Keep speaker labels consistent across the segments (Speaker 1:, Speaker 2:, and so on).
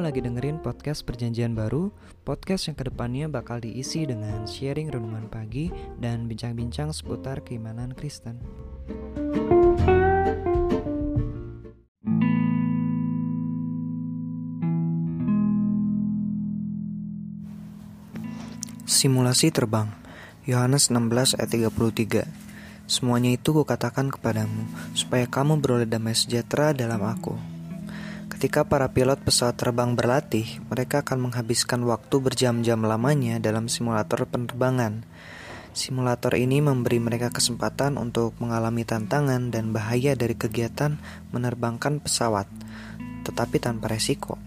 Speaker 1: lagi dengerin podcast Perjanjian Baru, podcast yang ke depannya bakal diisi dengan sharing renungan pagi dan bincang-bincang seputar keimanan Kristen. Simulasi terbang Yohanes 16 ayat 33 Semuanya itu kukatakan kepadamu supaya kamu beroleh damai sejahtera dalam aku Ketika para pilot pesawat terbang berlatih, mereka akan menghabiskan waktu berjam-jam lamanya dalam simulator penerbangan. Simulator ini memberi mereka kesempatan untuk mengalami tantangan dan bahaya dari kegiatan menerbangkan pesawat, tetapi tanpa resiko.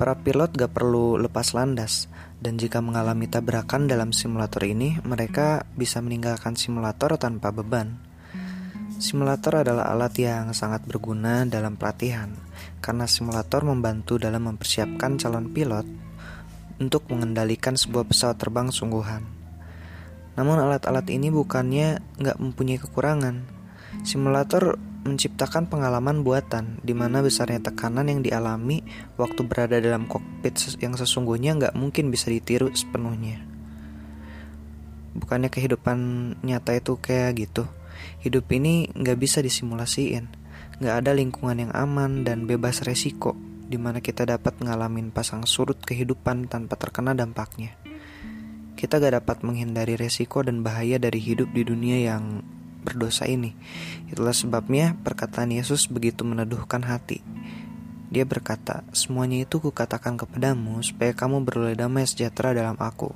Speaker 1: Para pilot gak perlu lepas landas, dan jika mengalami tabrakan dalam simulator ini, mereka bisa meninggalkan simulator tanpa beban. Simulator adalah alat yang sangat berguna dalam pelatihan, karena simulator membantu dalam mempersiapkan calon pilot untuk mengendalikan sebuah pesawat terbang sungguhan. Namun alat-alat ini bukannya nggak mempunyai kekurangan. Simulator menciptakan pengalaman buatan di mana besarnya tekanan yang dialami waktu berada dalam kokpit yang sesungguhnya nggak mungkin bisa ditiru sepenuhnya. Bukannya kehidupan nyata itu kayak gitu. Hidup ini nggak bisa disimulasiin. Nggak ada lingkungan yang aman dan bebas resiko di mana kita dapat ngalamin pasang surut kehidupan tanpa terkena dampaknya. Kita gak dapat menghindari resiko dan bahaya dari hidup di dunia yang berdosa ini. Itulah sebabnya perkataan Yesus begitu meneduhkan hati. Dia berkata, Semuanya itu kukatakan kepadamu supaya kamu beroleh damai sejahtera dalam aku.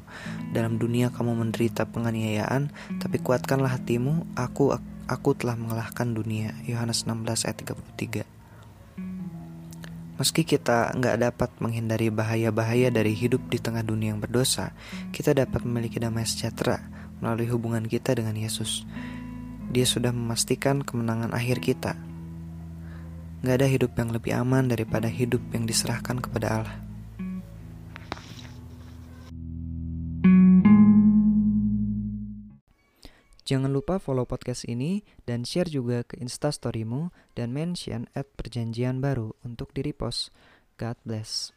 Speaker 1: Dalam dunia kamu menderita penganiayaan, tapi kuatkanlah hatimu, aku aku telah mengalahkan dunia. Yohanes 16 ayat 33 Meski kita nggak dapat menghindari bahaya-bahaya dari hidup di tengah dunia yang berdosa, kita dapat memiliki damai sejahtera melalui hubungan kita dengan Yesus. Dia sudah memastikan kemenangan akhir kita, Gak ada hidup yang lebih aman daripada hidup yang diserahkan kepada Allah. Jangan lupa follow podcast ini dan share juga ke instastorymu dan mention at perjanjian baru untuk di repost. God bless.